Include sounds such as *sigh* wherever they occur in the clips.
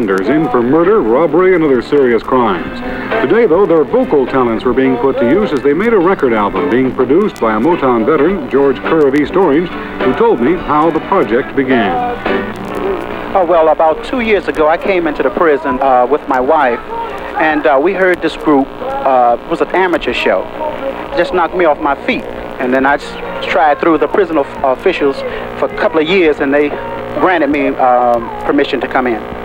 offenders in for murder, robbery, and other serious crimes. Today, though, their vocal talents were being put to use as they made a record album being produced by a Motown veteran, George Kerr of East Orange, who told me how the project began. Oh, well, about two years ago, I came into the prison uh, with my wife, and uh, we heard this group uh, was an amateur show. It just knocked me off my feet. And then I tried through the prison officials for a couple of years, and they granted me um, permission to come in.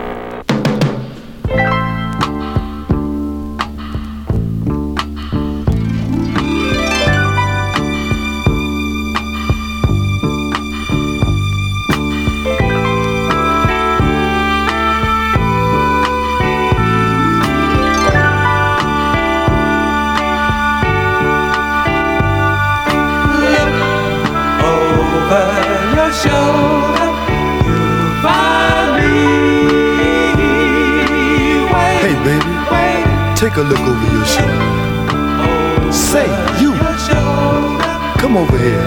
Take a look over your shoulder. Say, you, come over here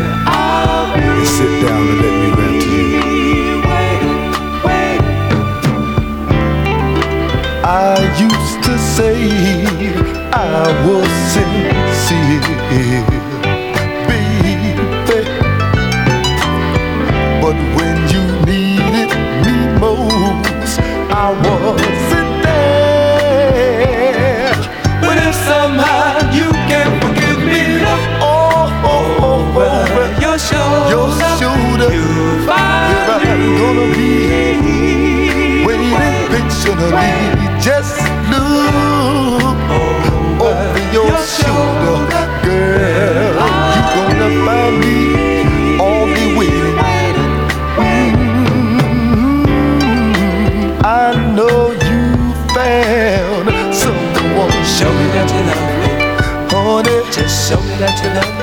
and sit down and let me rant to you. I used to say I was sincere, diagonally. Just look over, over your, your shoulder, girl. You gonna find me all only waiting. Mm-hmm. I know you found someone. Show me that you love me, honey. Just show me that you love me.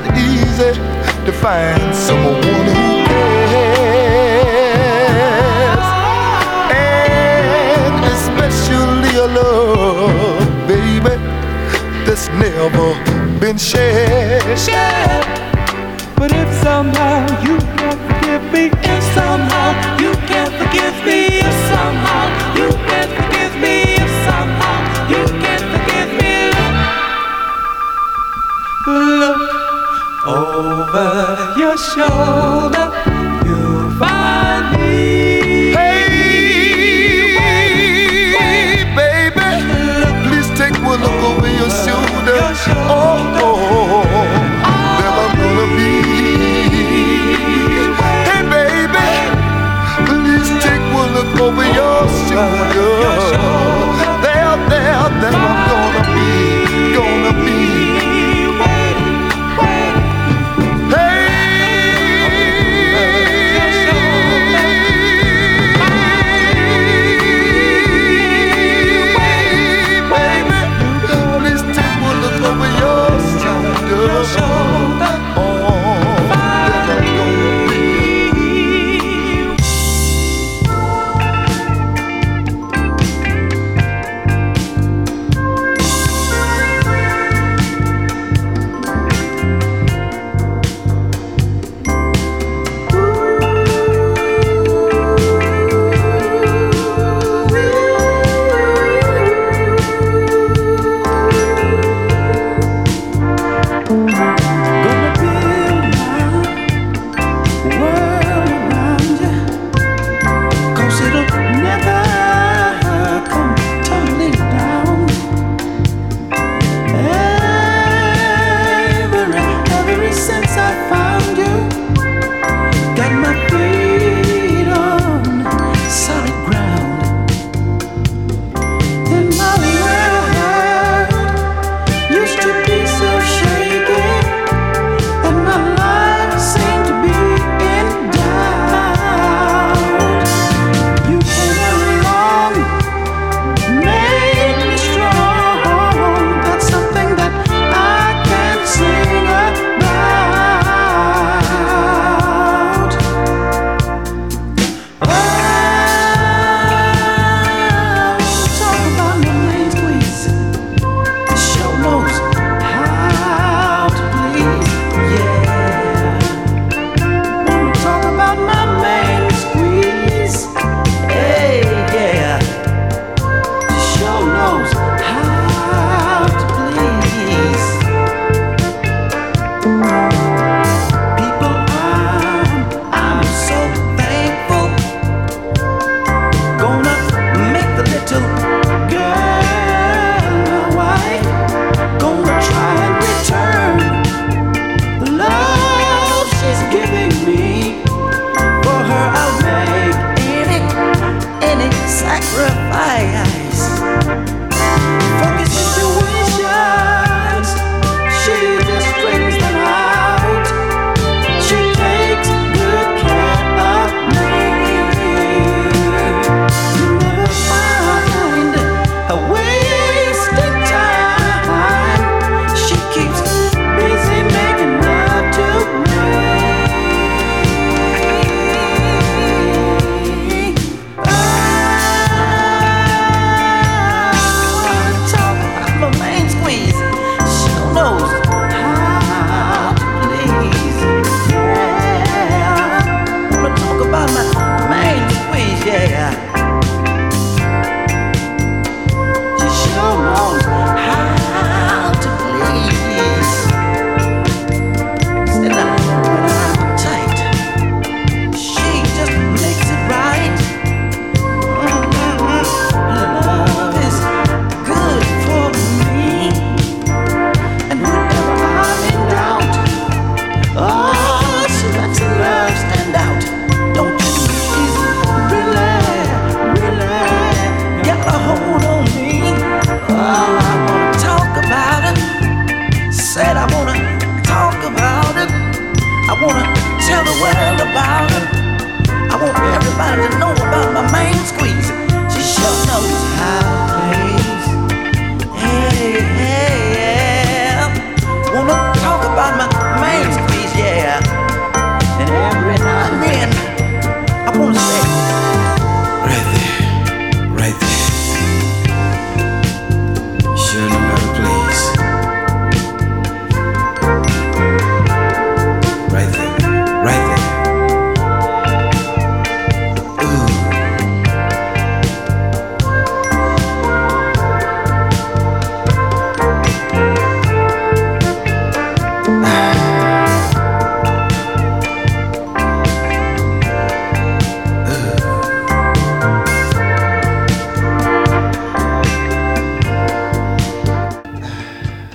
not easy to find someone who cares, and especially a love, baby, that's never been shared. But if somehow you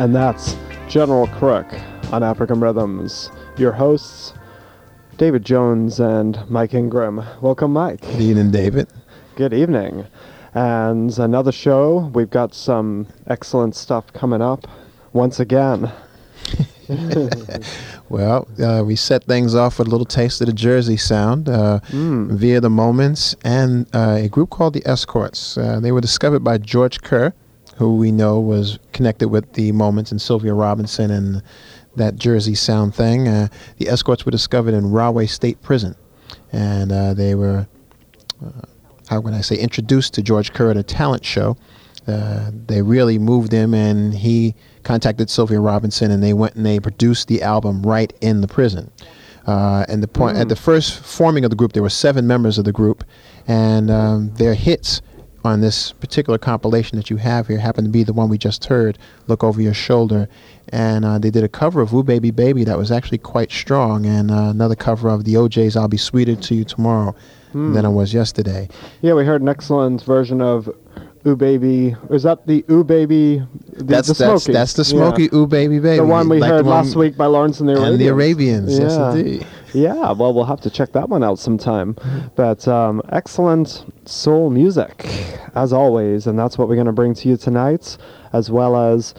And that's General Crook on African Rhythms. Your hosts, David Jones and Mike Ingram. Welcome, Mike. Good evening, David. Good evening. And another show. We've got some excellent stuff coming up once again. *laughs* Well, uh, we set things off with a little taste of the Jersey sound uh, via the Moments and uh, a group called the Escorts. Uh, they were discovered by George Kerr, who we know was connected with the Moments and Sylvia Robinson and that Jersey sound thing. Uh, the Escorts were discovered in Rahway State Prison, and uh, they were, uh, how can I say, introduced to George Kerr at a talent show. Uh, they really moved him, and he contacted Sylvia Robinson, and they went and they produced the album right in the prison. Uh, and the point at the first forming of the group, there were seven members of the group, and um, their hits on this particular compilation that you have here happened to be the one we just heard, "Look Over Your Shoulder," and uh, they did a cover of "Ooh Baby Baby" that was actually quite strong, and uh, another cover of the O'Jays "I'll Be Sweeter to You Tomorrow" than I was yesterday. Yeah, we heard an excellent version of Ooh Baby. Is that the Ooh Baby? The, that's the that's Smokey? that's the Yeah. Ooh Baby Baby. The one we like heard last week by Lawrence and the Arabians. And the Arabians, yes, indeed. Yeah, well, we'll have to check that one out sometime. But um, excellent soul music, as always, and that's what we're going to bring to you tonight, as well as,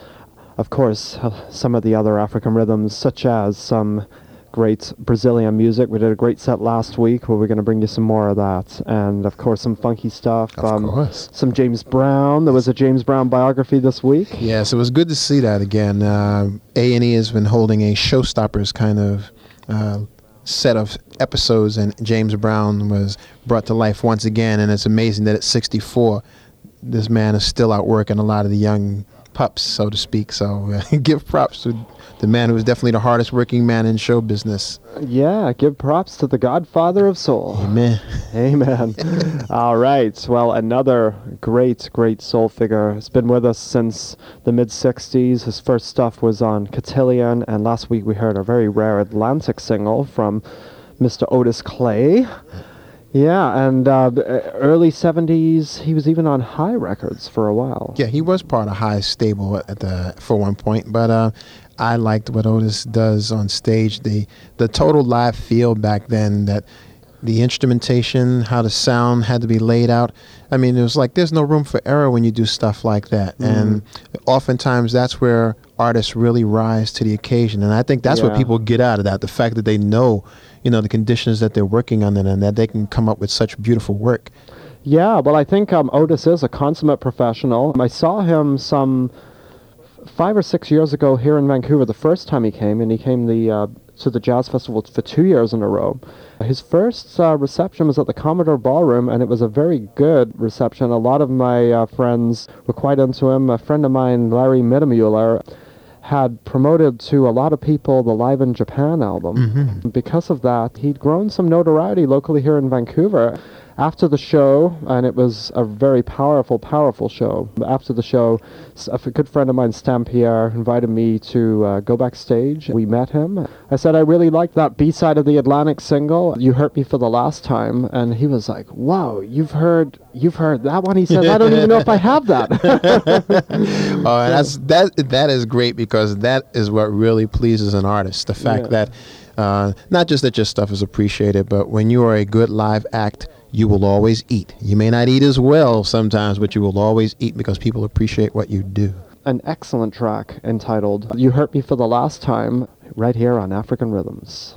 of course, uh, some of the other African rhythms, such as some great Brazilian music. We did a great set last week where we're going to bring you some more of that, and of course, some funky stuff. Of course. Some James Brown. There was a James Brown biography this week. Yes, it was good to see that again. Uh, A and E has been holding a showstoppers kind of uh, set of episodes, and James Brown was brought to life once again. And it's amazing that at 64, this man is still out working a lot of the young pups, so to speak. So *laughs* give props to the man who was definitely the hardest working man in show business. Yeah, give props to the Godfather of Soul. Amen. Amen. *laughs* All right. Well, another great, great soul figure has been with us since the mid 60s. His first stuff was on Cotillion, and last week we heard a very rare Atlantic single from Mr. Otis Clay. Yeah, and uh, early 70s, he was even on Hi Records for a while. Yeah, he was part of Hi Stable at the for one point, but uh, I liked what Otis does on stage. The the total live feel back then that the instrumentation, how the sound had to be laid out. I mean, it was like there's no room for error when you do stuff like that, and oftentimes that's where artists really rise to the occasion. And I think that's what people get out of that: the fact that they know, you know, the conditions that they're working under, and that they can come up with such beautiful work. Yeah, well, I think um, Otis is a consummate professional. I saw him some five or six years ago here in Vancouver the first time he came, and he came the uh, to the jazz festival for two years in a row. His first uh, reception was at the Commodore Ballroom, and it was a very good reception. A lot of my uh, friends were quite into him. A friend of mine, Larry Mittemuller, had promoted to a lot of people the Live in Japan album. Because of that, he'd grown some notoriety locally here in Vancouver. After the show, and it was a very powerful, powerful show. After the show, a good friend of mine, Stan Pierre, invited me to uh, go backstage. We met him. I said, I really liked that B side of the Atlantic single, You Hurt Me for the Last Time. And he was like, Wow, you've heard you've heard that one? He says, I don't even know if I have that. *laughs* Oh, that's that. That is great because that is what really pleases an artist. The fact Yeah. that uh, not just that your stuff is appreciated, but when you are a good live act, you will always eat. You may not eat as well sometimes, but you will always eat because people appreciate what you do. An excellent track entitled You Hurt Me for the Last Time, right here on African Rhythms.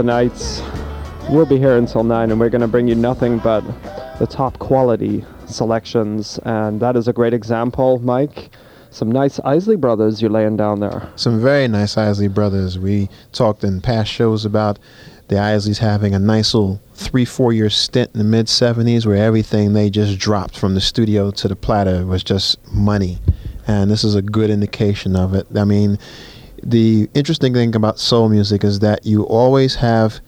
Yeah, tonight we'll be here until 9 and we're going to bring you nothing but the top quality selections. And that is a great example, Mike. Some nice Isley Brothers you're laying down there. Some very nice Isley Brothers. We talked in past shows about the Isleys having a nice little three, four year stint in the mid 70s where everything they just dropped from the studio to the platter was just money. And this is a good indication of it. I mean, the interesting thing about soul music is that you always have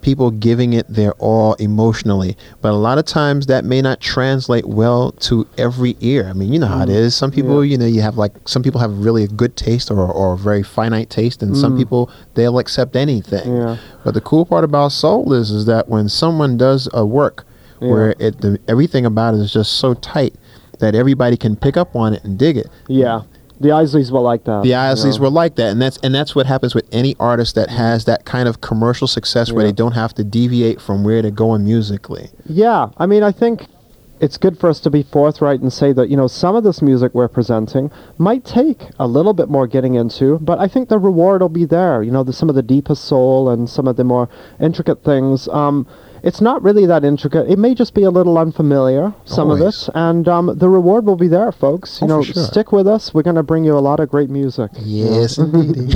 people giving it their all emotionally. But a lot of times that may not translate well to every ear. I mean, you know how it mm. is. Some people, Yeah. you know, you have like some people have really a good taste or, or a very finite taste, and some mm. people they'll accept anything. Yeah. But the cool part about soul is is that when someone does a work where it the, everything about it is just so tight that everybody can pick up on it and dig it. Yeah, the Isleys were like that. The you Isleys know. were like that, and that's and that's what happens with any artist that has that kind of commercial success where they don't have to deviate from where they're going musically. Yeah, I mean, I think it's good for us to be forthright and say that, you know, some of this music we're presenting might take a little bit more getting into, but I think the reward will be there. You know, the, some of the deepest soul and some of the more intricate things. Um, it's not really that intricate. It may just be a little unfamiliar, some of Always. it, and um, the reward will be there, folks. You Oh, know, sure. stick with us. We're going to bring you a lot of great music. Yes, indeed.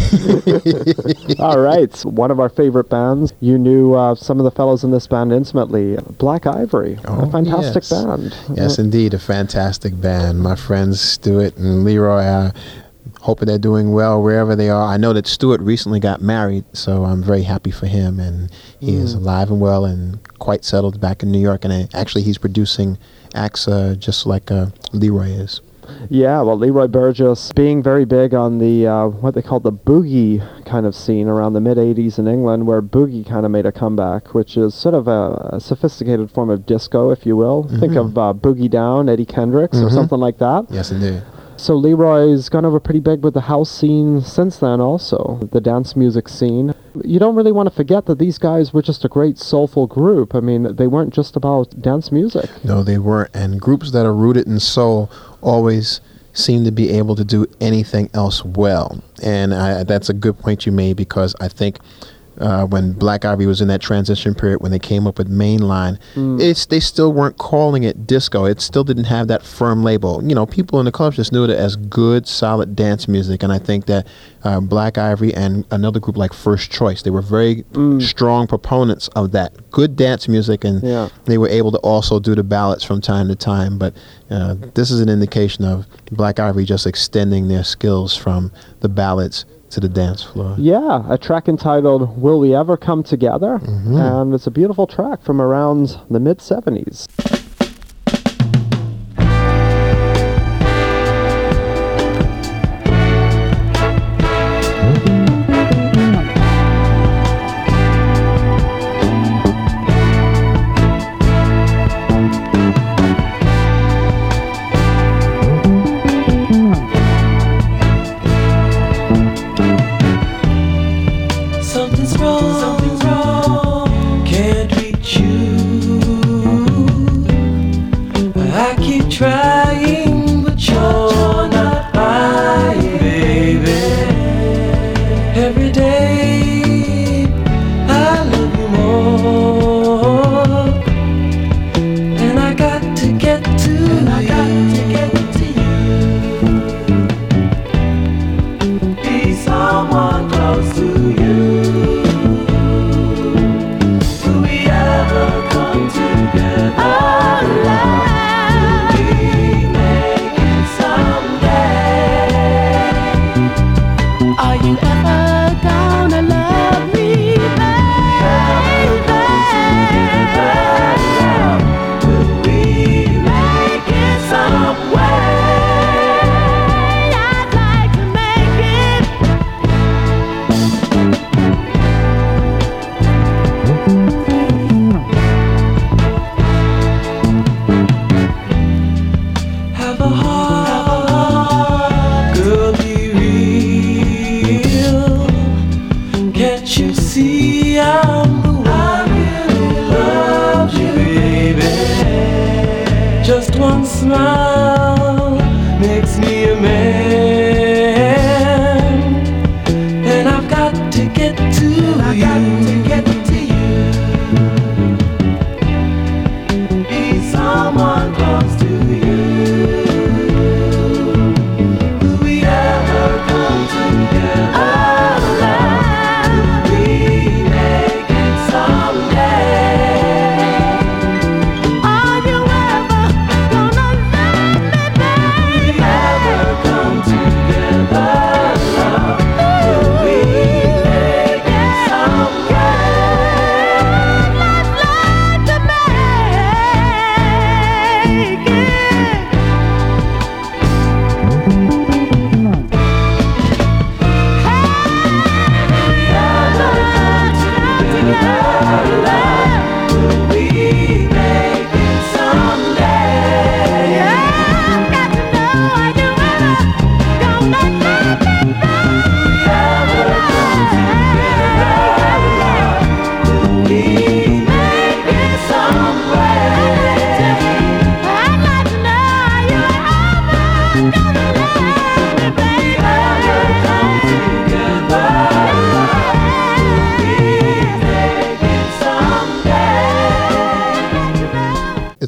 *laughs* *laughs* All right, one of our favorite bands. You knew uh, some of the fellows in this band intimately. Black Ivory, a Oh, fantastic yes. band. yes, indeed, a fantastic band. My friends Stuart and Leroy. Uh, hoping they're doing well wherever they are. I know that Stuart recently got married, so I'm very happy for him, and he is alive and well and quite settled back in New York. And actually, he's producing acts uh, just like uh, Leroy is. Yeah, well, Leroy Burgess being very big on the uh, what they call the boogie kind of scene around the mid '80s in England, where boogie kind of made a comeback, which is sort of a, a sophisticated form of disco, if you will. Think of uh, Boogie Down, Eddie Kendricks, or something like that. Yes, indeed. So Leroy's gone over pretty big with the house scene since then, also the dance music scene. You don't really want to forget that these guys were just a great soulful group. I mean, they weren't just about dance music. No, they weren't. And groups that are rooted in soul always seem to be able to do anything else well. And I, that's a good point you made because I think uh, when Black Ivory was in that transition period, when they came up with Mainline, it's they still weren't calling it disco. It still didn't have that firm label. You know, people in the clubs just knew it as good, solid dance music. And I think that uh, Black Ivory and another group like First Choice, they were very strong proponents of that good dance music, and Yeah. they were able to also do the ballads from time to time. But uh, this is an indication of Black Ivory just extending their skills from the ballads to the dance floor. Yeah, a track entitled Will We Ever Come Together? Mm-hmm. And it's a beautiful track from around the mid 70s.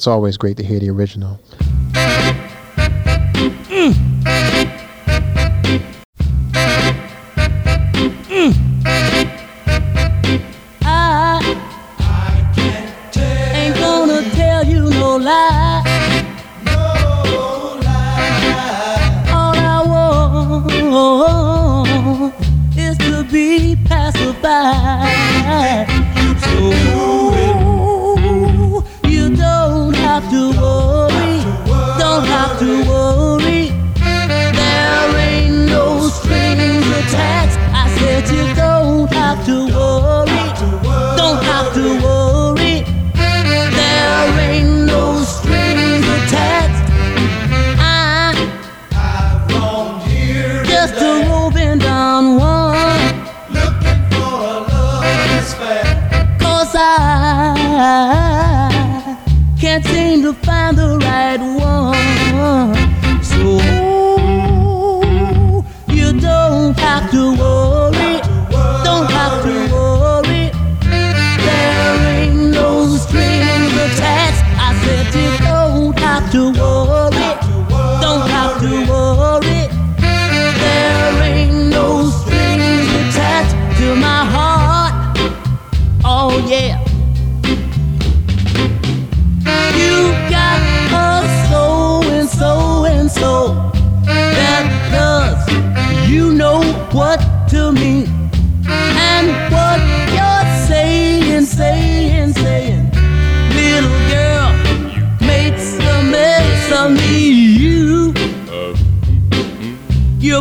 It's always great to hear the original. I can't seem to find the right one. So you don't have to worry, don't have to worry. There ain't no strings attached. I said you don't have to worry, don't have to worry.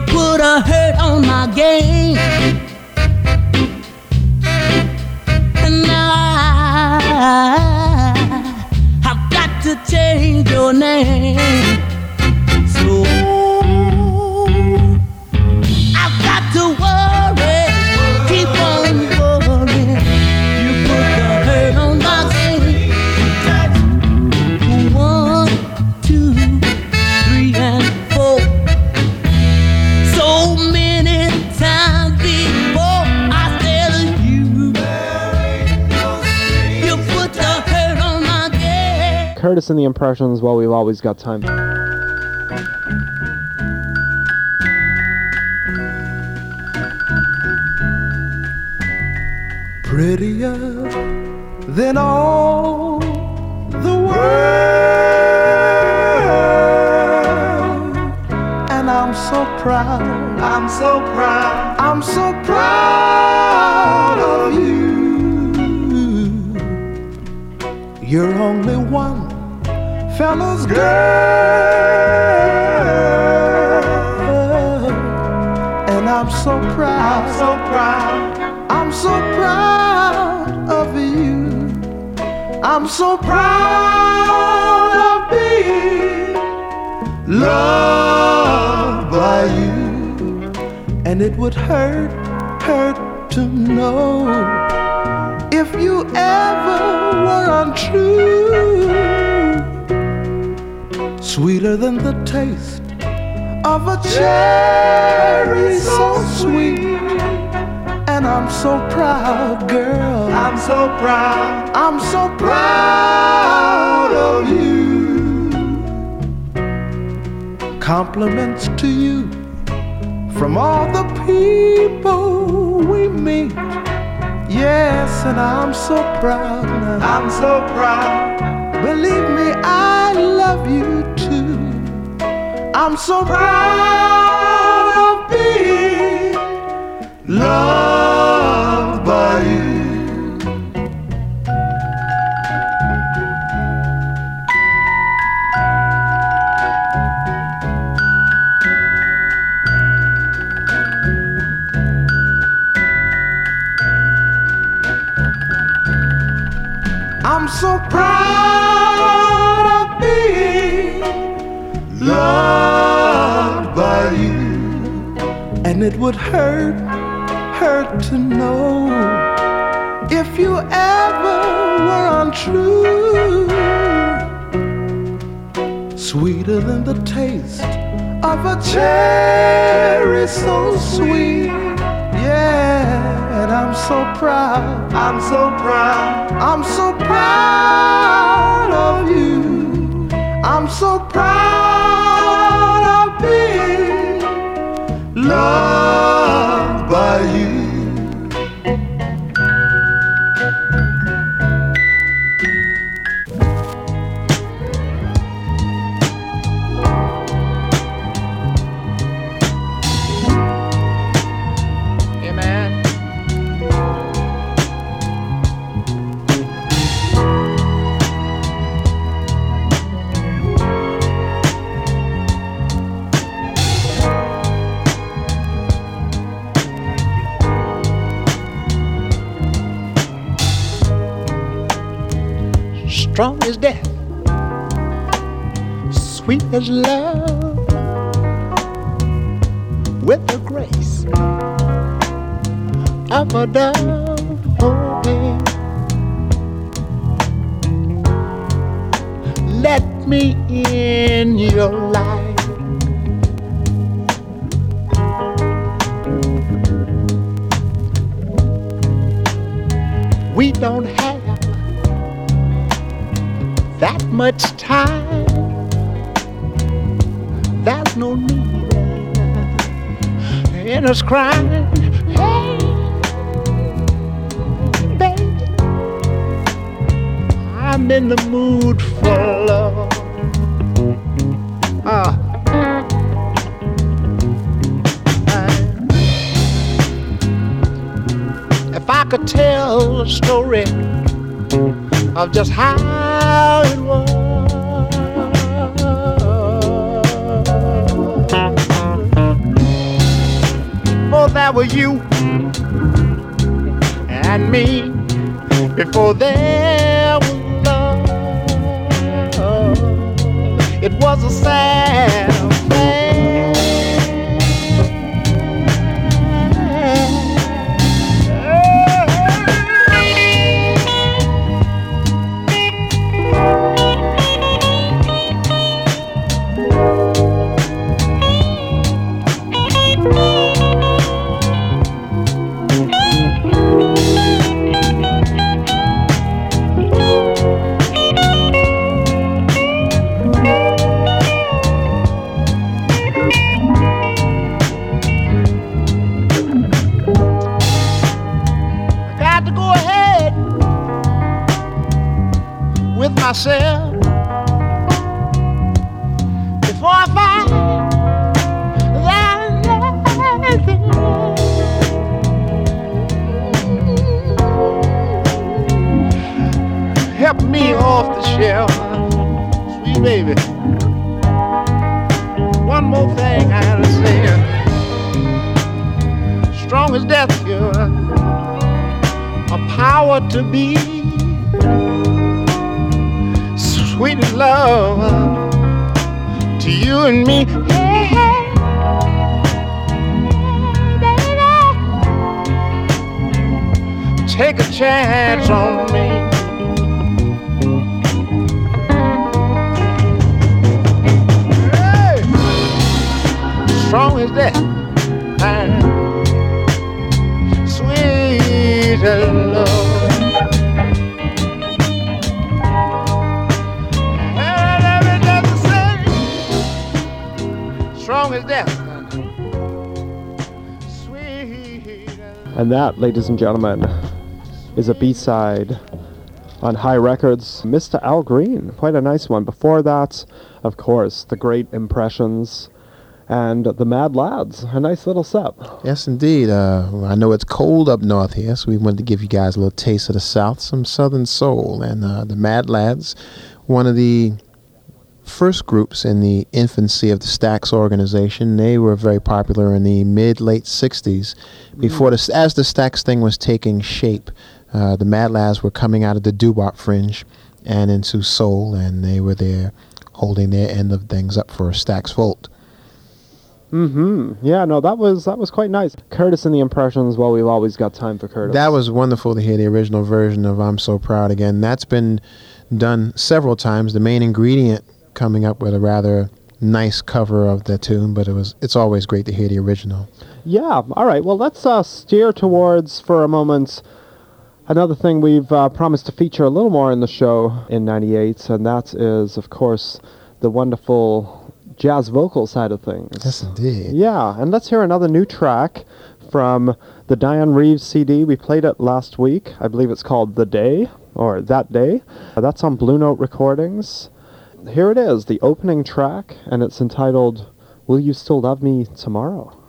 Put a game. Curtis and the Impressions, well, we've always got time. prettier than all the world. And I'm so proud, I'm so proud, I'm so proud of you. You're only one fella's girl. And I'm so proud, I'm so proud, I'm so proud of you. I'm so proud of being loved by you. And it would hurt, hurt to know if you ever were untrue. Sweeter than the taste of a cherry so sweet. And I'm so proud, girl. I'm so proud. I'm so proud of you. Compliments to you from all the people we meet. Yes, and I'm so proud. now. I'm so proud. Believe me, I love you. I'm so proud of being loved And it would hurt, hurt to know if you ever were untrue. Sweeter than the taste of a cherry so sweet. Yeah, and I'm so proud. I'm so proud. I'm so proud of you. I'm so proud loved by you. Strong as death, sweet as love, with the grace of a dove. Oh, babe. Let me in your life. We don't have that much time. There's no need in us crying. Hey, baby, I'm in the mood for love. Ah. If I could tell a story of just how That were you and me. Before there was love, it was a sad myself before I find that nothing help me off the shelf, sweet baby. One more thing I gotta say. Strong as death, you're a power to be sweet love to you and me. Hey, hey, baby. Take a chance on me. Hey, strong as that. And sweet as love. And that, ladies and gentlemen, is a B-side on Hi Records, Mr. Al Green. Quite a nice one. Before that, of course, the Great Impressions and the Mad Lads. A nice little set. Yes, indeed. Uh, I know it's cold up north here, so we wanted to give you guys a little taste of the South, some Southern soul. And uh, the Mad Lads, one of the first groups in the infancy of the Stax organization. They were very popular in the mid late '60s, before the as the Stax thing was taking shape. Uh, the Mad Lads were coming out of the doo-wop fringe and into soul, and they were there holding their end of things up for Stax Volt. Mm-hmm. Yeah, no, that was that was quite nice. Curtis and the Impressions. Well, we've always got time for Curtis. That was wonderful to hear the original version of "I'm So Proud" again. That's been done several times. The main ingredient coming up with a rather nice cover of the tune, but it was it's always great to hear the original. Yeah. All right. Well, let's uh, steer towards for a moment another thing we've uh, promised to feature a little more in the show in '98, and that is, of course, the wonderful jazz vocal side of things. Yes, indeed. Yeah, and let's hear another new track from the Dianne Reeves CD. We played it last week. I believe it's called The Day, or That Day. Uh, that's on Blue Note Recordings. Here it is, the opening track, and it's entitled Will You Still Love Me Tomorrow?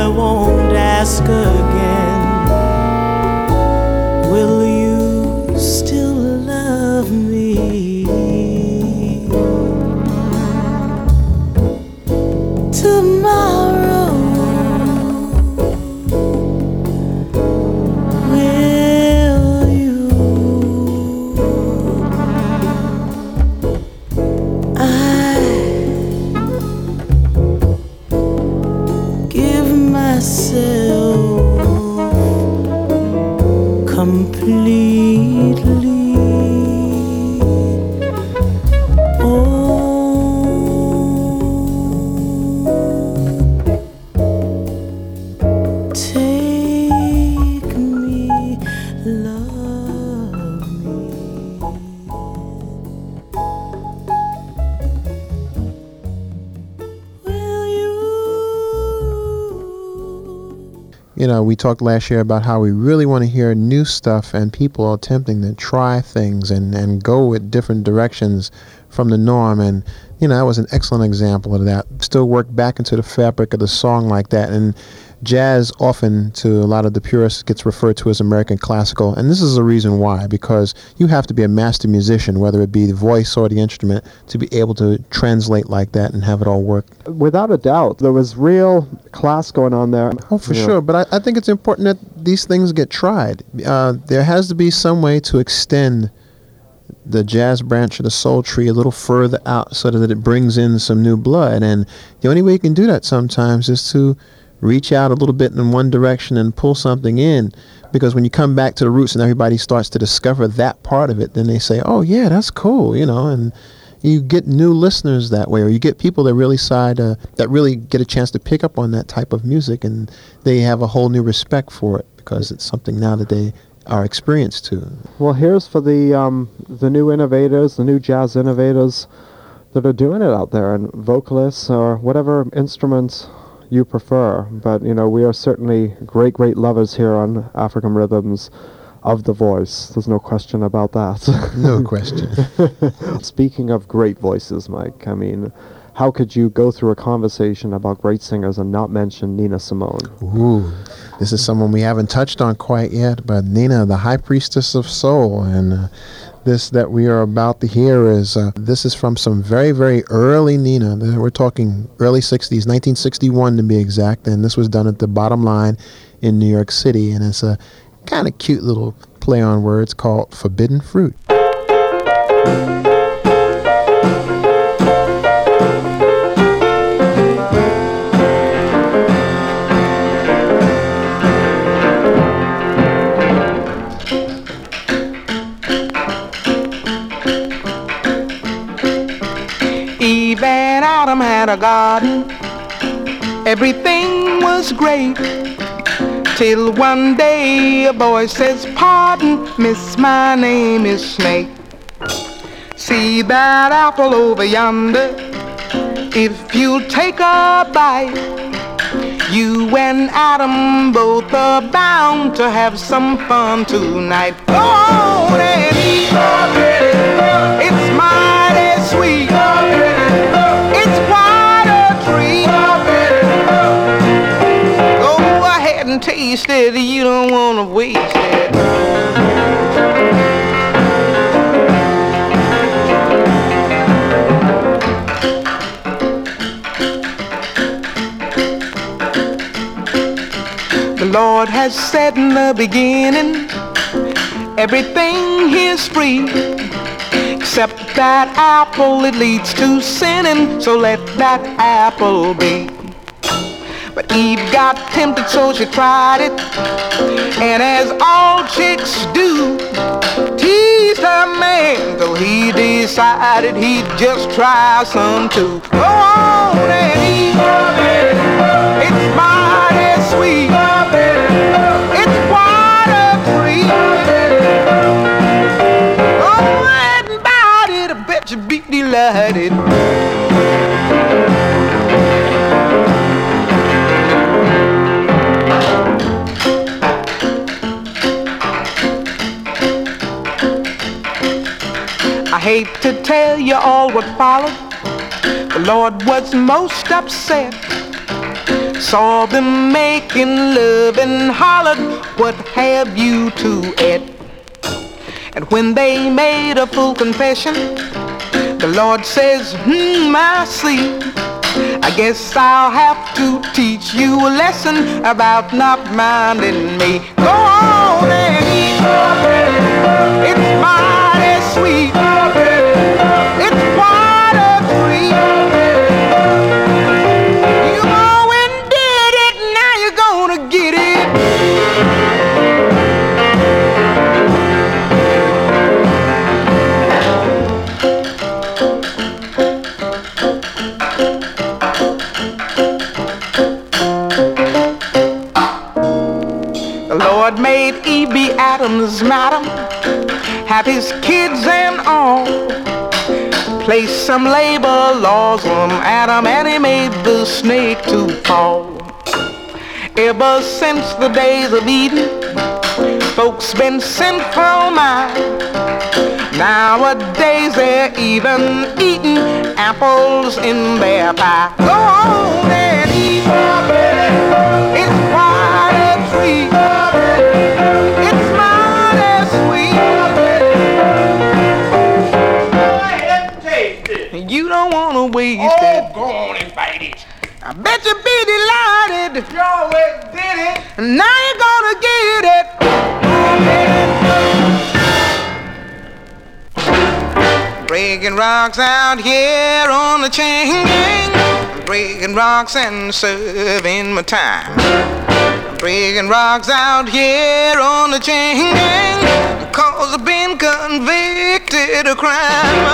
I won't ask again. Talked last year about how we really want to hear new stuff and people are attempting to try things and, and go with different directions from the norm. And, you know, that was an excellent example of that. Still work back into the fabric of the song like that. And jazz often, to a lot of the purists, gets referred to as American classical. And this is the reason why, because you have to be a master musician, whether it be the voice or the instrument, to be able to translate like that and have it all work. Without a doubt, there was real class going on there. Oh, for know, sure. But I, I think it's important that these things get tried. Uh, there has to be some way to extend the jazz branch of the soul tree a little further out so that it brings in some new blood. And the only way you can do that sometimes is to reach out a little bit in one direction and pull something in. Because when you come back to the roots and everybody starts to discover that part of it, then they say, oh, yeah, that's cool, you know, and you get new listeners that way, or you get people that really side, uh, that really get a chance to pick up on that type of music, and they have a whole new respect for it because it's something now that they are experienced to. Well, here's for the um, the new innovators, the new jazz innovators that are doing it out there, and vocalists or whatever instruments you prefer. But you know, we are certainly great, great lovers here on African Rhythms of the voice. There's no question about that. *laughs* No question. *laughs* Speaking of great voices, Mike, I mean, how could you go through a conversation about great singers and not mention Nina Simone? Ooh, this is someone we haven't touched on quite yet, but Nina, the High Priestess of Soul, and uh, this that we are about to hear is uh, this is from some very, very early Nina. We're talking early '60s, 1961 to be exact, and this was done at the Bottom Line in New York City, and it's a kind of cute little play on words called "Forbidden Fruit." Adam had a garden. Everything was great. Till one day a boy says, Pardon, miss, my name is Snake. See that apple over yonder? If you'll take a bite, you and Adam both are bound to have some fun tonight. Go on and eat. Taste. You don't want to waste it. The Lord has said in the beginning, everything is free. Except that apple, it leads to sinning, so let that apple be. But Eve got tempted, so she tried it. And as all chicks do, teased her man till he decided he'd just try some too. Go on and eat. It's mighty sweet. It's a treat. Go and bite it. I bet you be delighted. Hate to tell you all what followed. The Lord was most upset. Saw them making love and hollered, What have you to eat? And when they made a full confession, the Lord says, Hmm, I see. I guess I'll have to teach you a lesson about not minding me. Go on Adams, madam, have his kids and all. Placed some labor laws on Adam and he made the snake to fall. Ever since the days of Eden, folks been sinful mind. Nowadays they're even eating apples in their pie. Go on and eat, it's You oh, don't wanna. Go on and bite it. I bet you be delighted. You always did it. Now you're gonna get it. Breaking rocks out here on the chain gang. Breaking rocks and serving my time. Breaking rocks out here on the chain gang. Cause I've been convicted of crime.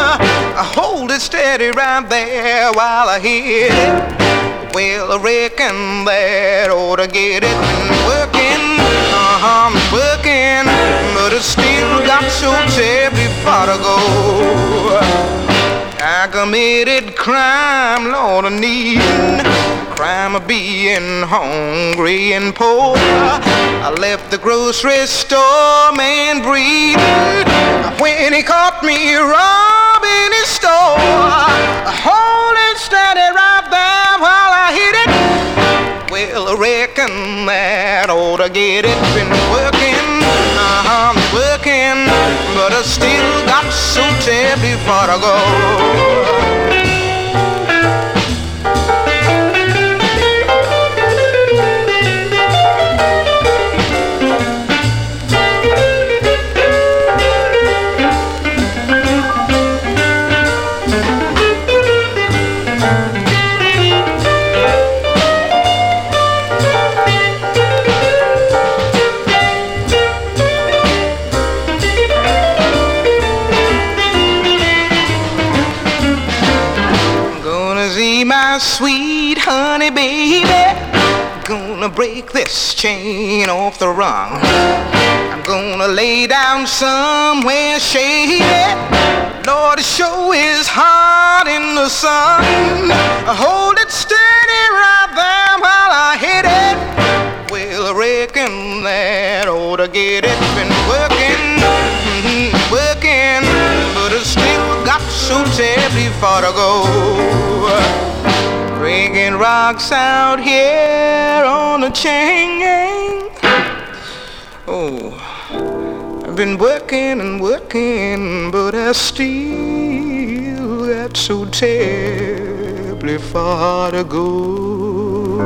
I hold it steady right there while I hit it. Well, I reckon that ought to get it working. Uh-huh, I'm working, but I still got so terribly far to go. I committed crime, Lord, I need crime of being hungry and poor. I left the grocery store, man, breathing when he caught me robbing his store. Hold it steady right there while I hit it. Well, I reckon that ought to get it. Been working, uh-huh, working, but I still got so terribly far to go. This chain off the rung. I'm gonna lay down somewhere shady. Lord, the show is hot in the sun. I hold it steady right there while I hit it. Well, I reckon that ought to get it. Been working, mhm, working, but I still got so terribly far to go. Breaking rocks out here on the chain. Oh, I've been working and working, but I still got so terribly far to go.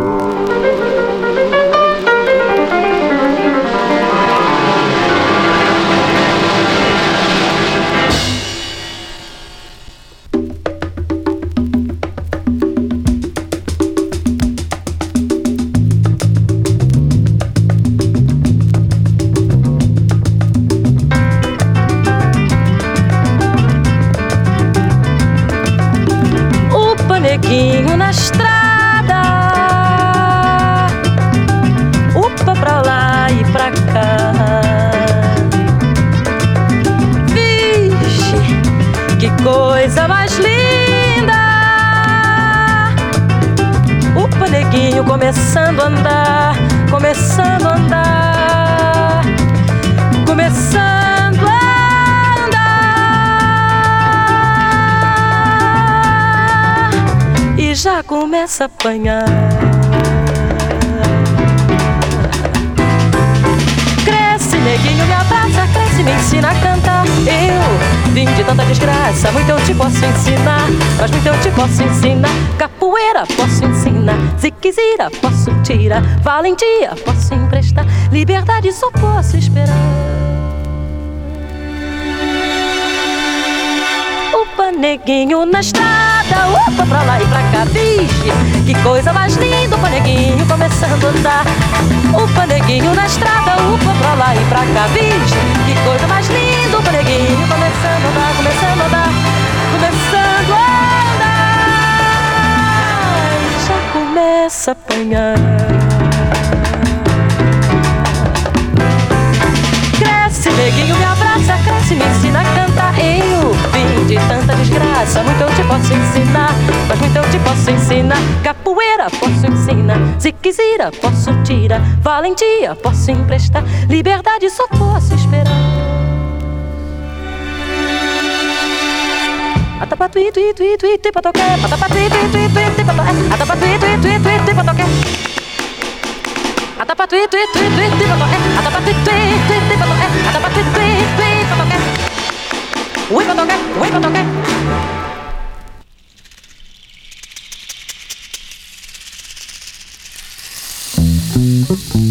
a andar, começando a andar, começando a andar e já começa a apanhar. Cresce, neguinho, me abraça, cresce, me ensina a cantar. Eu Vim de tanta desgraça, muito eu te posso ensinar, mas muito eu te posso ensinar. Capoeira posso ensinar ziquezira posso tirar. Valentia posso emprestar, liberdade só posso esperar. Opa, neguinho na estrada, opa, pra lá e pra cá, vixe. Que coisa mais linda, opa, neguinho começando a andar. Opa, neguinho na estrada, opa, pra lá e pra cá, vixe. Que coisa mais linda, opa, neguinho começando a andar, começando a andar, a apanhar. Cresce, neguinho, me abraça, cresce, me ensina a cantar. Eu vim de tanta desgraça, muito eu te posso ensinar. Mas muito eu te posso ensinar. Capoeira posso ensinar, ziquezira posso tirar. Valentia posso emprestar, liberdade só posso esperar. Atapatuí, tui, tui, tui, tui, patoqué. Atapatuí, tui, tui, tui, tui, patoqué. Atapatuí, tui, tui, tui, tui, patoqué. Atapatuí, tui, tui, tui, tui, patoqué. Atapatuí, tui, tui, tui, patoqué. Atapatuí, tui, tui, patoqué. Ui, patoqué, ui, patoqué. Para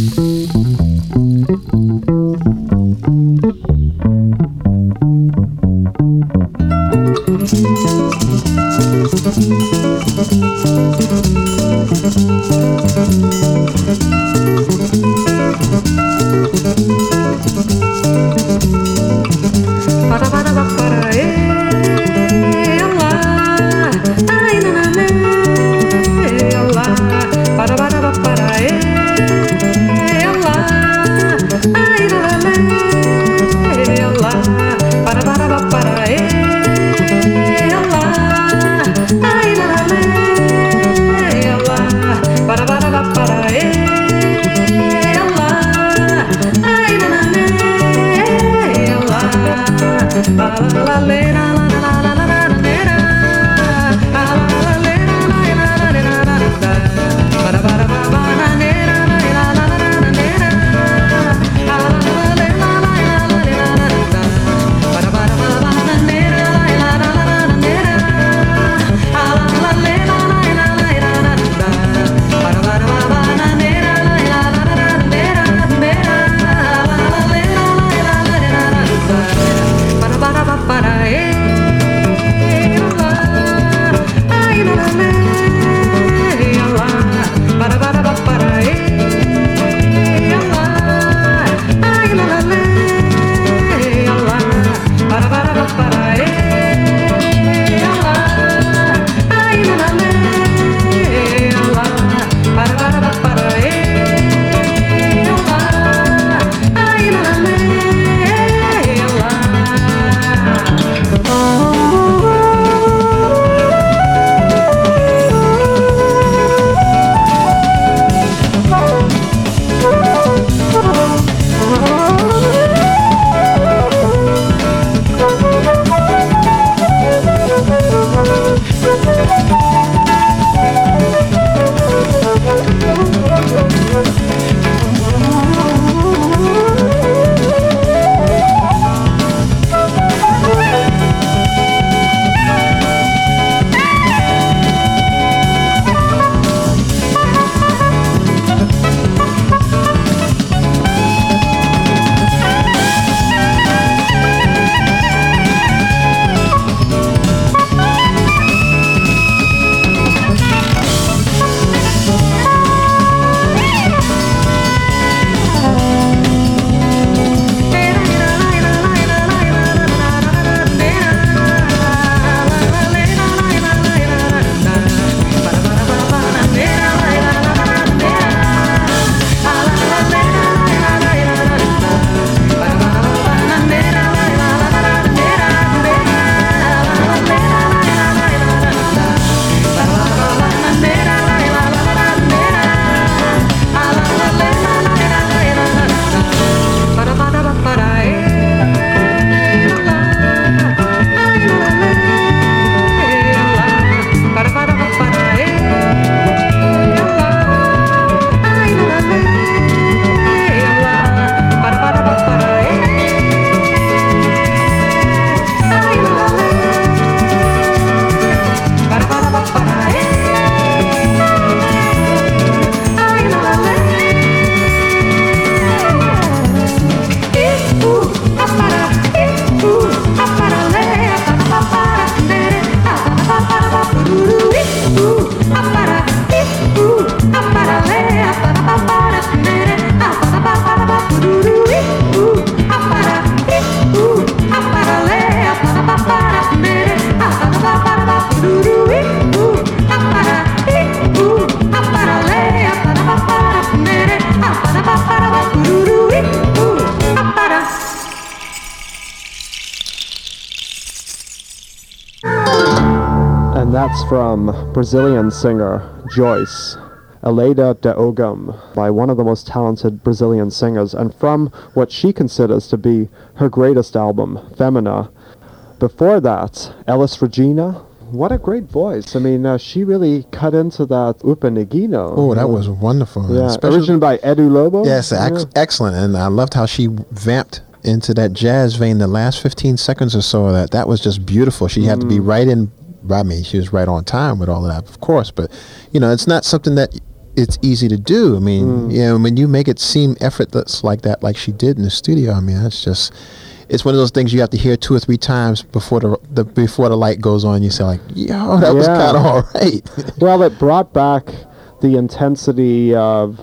singer Joyce. Aldeia de Ogum, by one of the most talented Brazilian singers, and from what she considers to be her greatest album, Feminina. Before that, Elis Regina. What a great voice. I mean, uh, she really cut into that Upa Upanegino. Oh, that was wonderful. Yeah, Especially- originated by Edu Lobo. Yes, ex- Yeah. excellent. And I loved how she vamped into that jazz vein the last 15 seconds or so of that. That was just beautiful. She had to be right in. I mean, she was right on time with all of that, of course. But, you know, it's not something that it's easy to do. I mean, you know, when you make it seem effortless like that, like she did in the studio, I mean, that's just. It's one of those things you have to hear two or three times before the, the before the light goes on. You say like, "Yo, that was Yeah. kind of all right." *laughs* well, it brought back the intensity of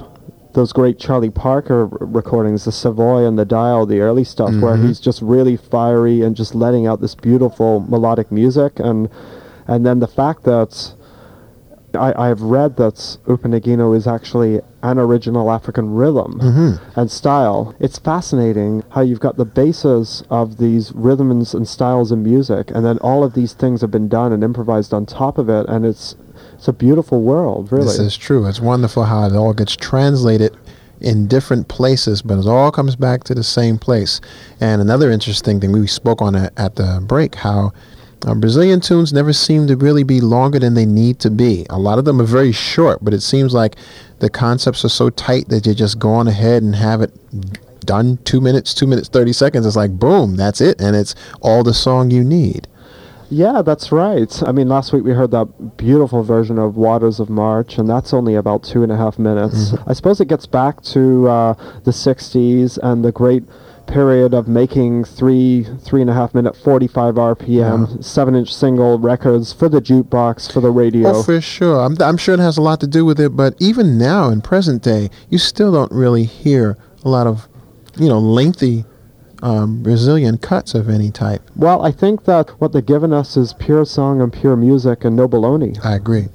those great Charlie Parker recordings, the Savoy and the Dial, the early stuff, where Mhm. he's just really fiery and just letting out this beautiful melodic music, and and then the fact that I, I've read that Upa Neguinho is actually an original African rhythm Mhm. and style. It's fascinating how you've got the basis of these rhythms and styles in music, and then all of these things have been done and improvised on top of it, and it's it's a beautiful world, really. This is true. It's wonderful how it all gets translated in different places, but it all comes back to the same place. And another interesting thing we spoke on at the break, how uh, Brazilian tunes never seem to really be longer than they need to be. A lot of them are very short, but it seems like the concepts are so tight that you just go on ahead and have it done two minutes, two minutes, 30 seconds. It's like, boom, that's it. And it's all the song you need. Yeah, that's right. I mean, last week we heard that beautiful version of Waters of March, and that's only about two and a half minutes. I suppose it gets back to uh, the 60s and the great period of making three, three and a half minute, 45 RPM, seven inch single records for the jukebox, for the radio. Oh, for sure. I'm, I'm sure it has a lot to do with it, but even now in present day, you still don't really hear a lot of, you know, lengthy um, Brazilian cuts of any type. Well, I think that what they've given us is pure song and pure music and no baloney. I agree.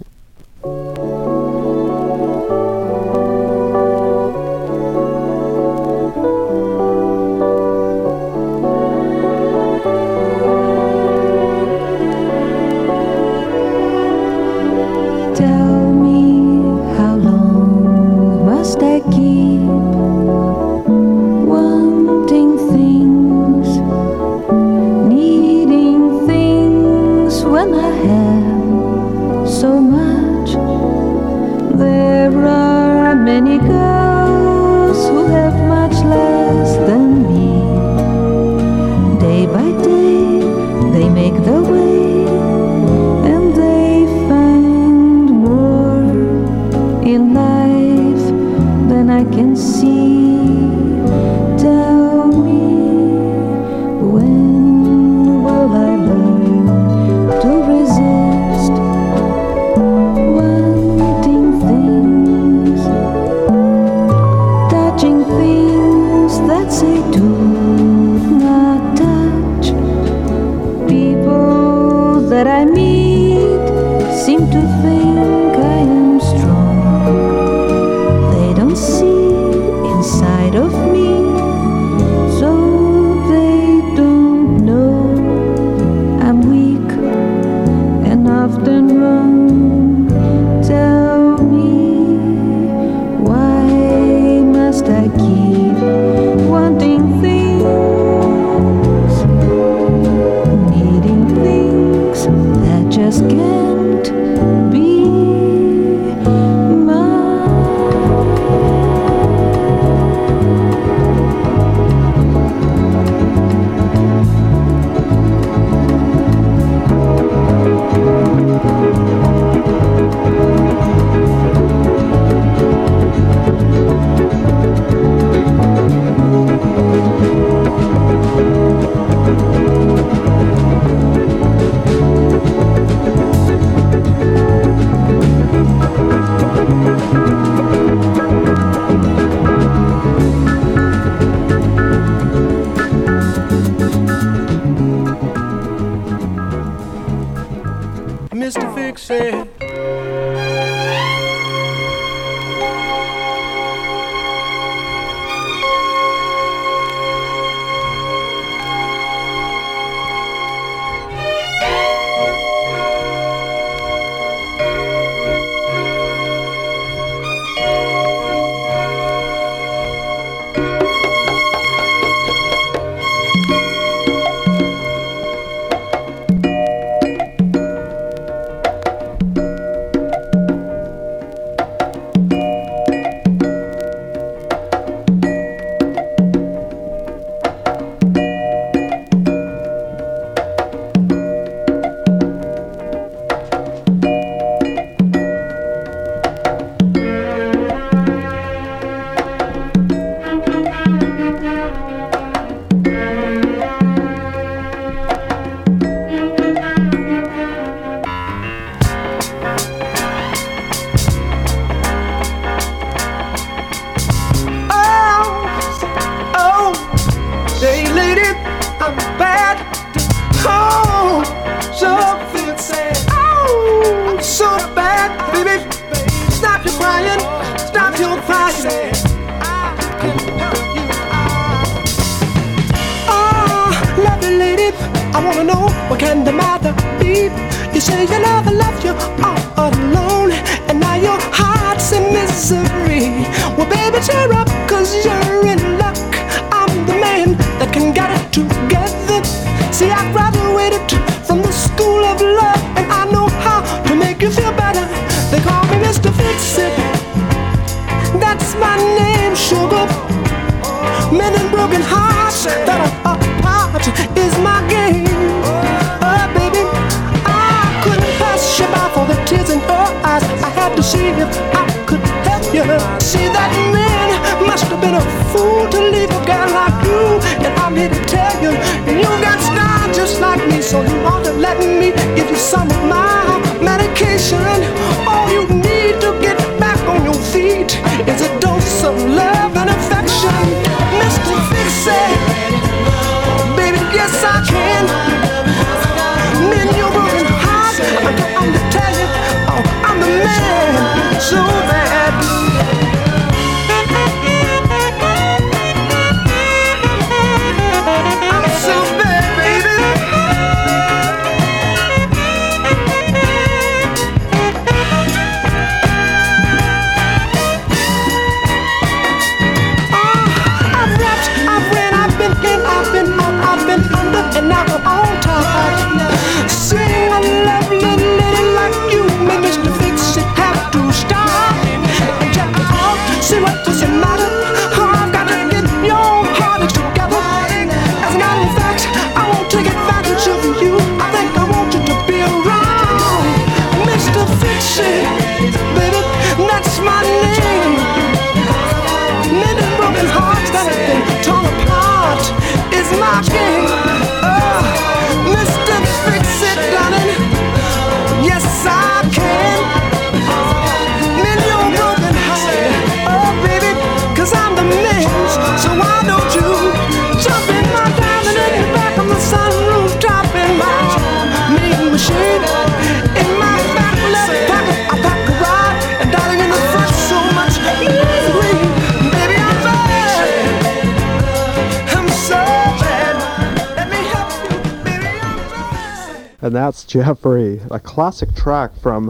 And that's Jeffrey, a classic track from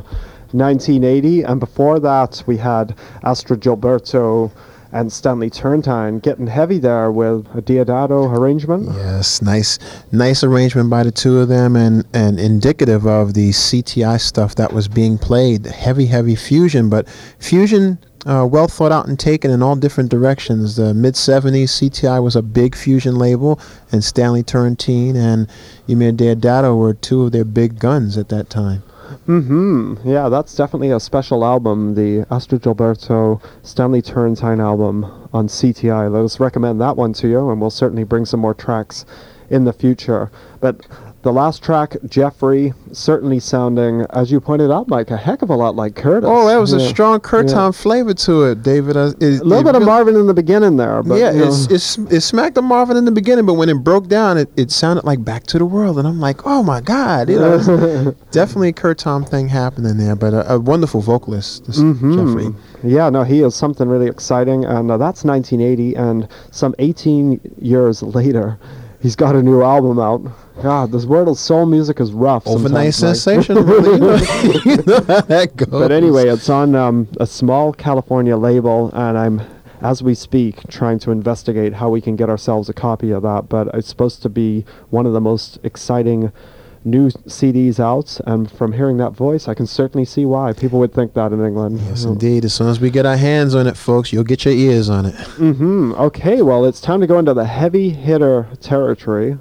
1980. And before that, we had Astrud Gilberto and Stanley Turrentine getting heavy there with a Deodato arrangement. Yes, nice, nice arrangement by the two of them, and and indicative of the CTI stuff that was being played. Heavy, heavy fusion, but fusion. Uh, well thought out and taken in all different directions. The mid 70s, CTI was a big fusion label, and Stanley Turrentine and Eumir Deodato were two of their big guns at that time. hmm Yeah, that's definitely a special album, the Astrud Gilberto Stanley Turrentine album on CTI. Let us recommend that one to you, and we'll certainly bring some more tracks in the future. But the last track, Jeffrey, certainly sounding, as you pointed out, Mike, a heck of a lot like Curtis. Oh, that was a strong Curtom Yeah. flavor to it, David. Uh, it, A little it bit of Marvin in the beginning there, but yeah, you know. it's, it's it smacked the Marvin in the beginning, but when it broke down, it, it sounded like Back to the World, and I'm like, oh my God, you know, *laughs* definitely a Curtom thing happening there, but a, a wonderful vocalist, this Mhm. Jeffrey. Yeah, no, he is something really exciting, and uh, that's 1980, and some 18 years later, he's got a new album out. God, this world of soul music is rough. Overnight sometimes, Mike. sensation, *laughs* really. *laughs* You know *laughs* that goes. But anyway, it's on um, a small California label, and I'm, as we speak, trying to investigate how we can get ourselves a copy of that. But it's supposed to be one of the most exciting new CDs out, and from hearing that voice, I can certainly see why people would think that in England. Yes, indeed. As soon as we get our hands on it, folks, you'll get your ears on it. Mm-hmm. Okay, well, it's time to go into the heavy hitter territory,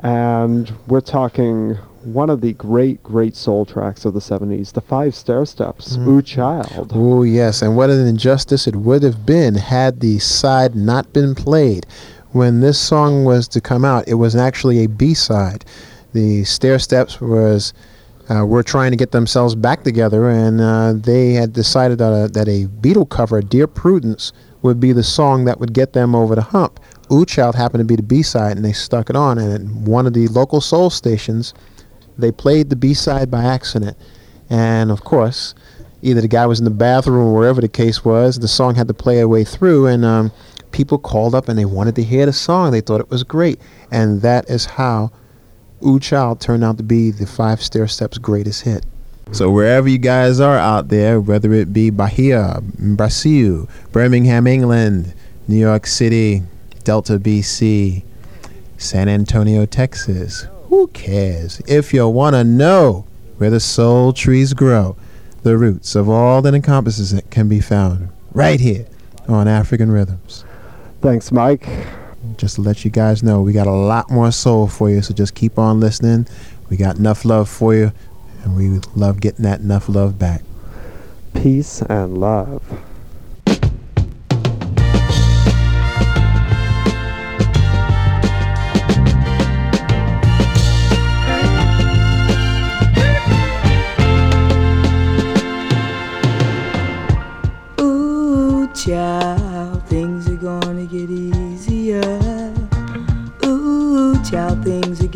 and we're talking one of the great, great soul tracks of the 70s, the Five Stairsteps, Ooh Child. Oh, yes. And what an injustice it would have been had the side not been played. When this song was to come out, it was actually a B side. The Stairsteps was. Uh, were trying to get themselves back together, and uh, they had decided that a, that a Beatle cover, "Dear Prudence," would be the song that would get them over the hump. Ooh Child happened to be the B side, and they stuck it on. And at one of the local soul stations, they played the B side by accident. And of course, either the guy was in the bathroom or wherever the case was, the song had to play a way through, and um, people called up and they wanted to hear the song. They thought it was great. And that is how Ooh Child turned out to be the Five Stairsteps' greatest hit. So wherever you guys are out there, whether it be Bahia, Brazil, Birmingham, England, New York City, Delta, BC, San Antonio, Texas, who cares? If you want to know where the soul trees grow, the roots of all that encompasses it can be found right here on African Rhythms. Thanks, Mike. Just to let you guys know, we got a lot more soul for you, so just keep on listening. We got enough love for you, and we love getting that enough love back. Peace and love.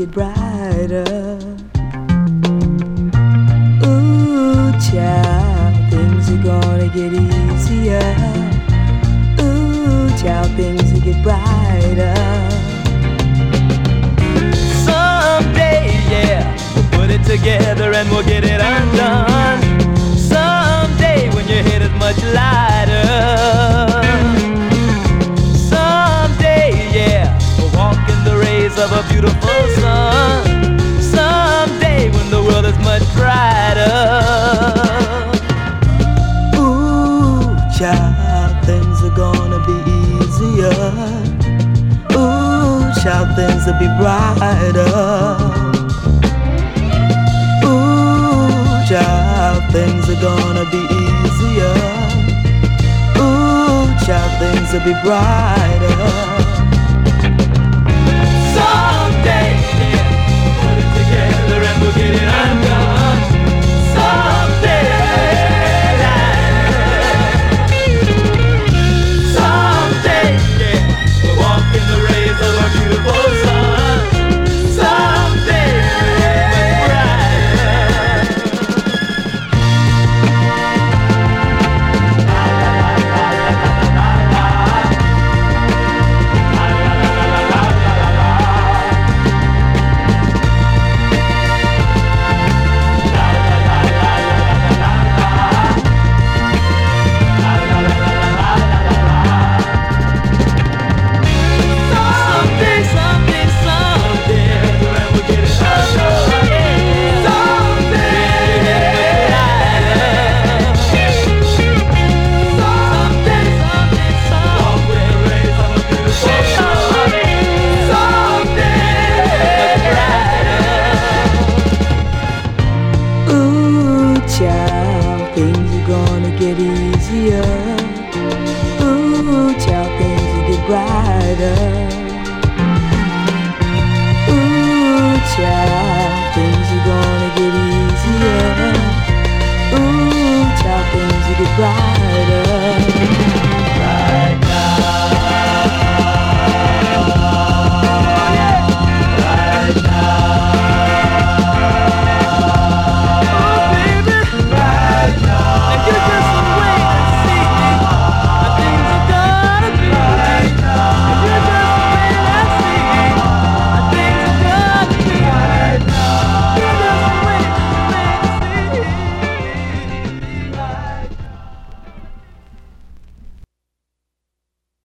Get brighter. Ooh, child, things are gonna get easier. Ooh, child, things will get brighter. Someday, yeah, we'll put it together and we'll get it undone. Someday, when your head is much lighter. Someday, yeah, we'll walk in the rays of a beautiful be brighter. Ooh, child, things are gonna be easier. Ooh, child, things will be brighter.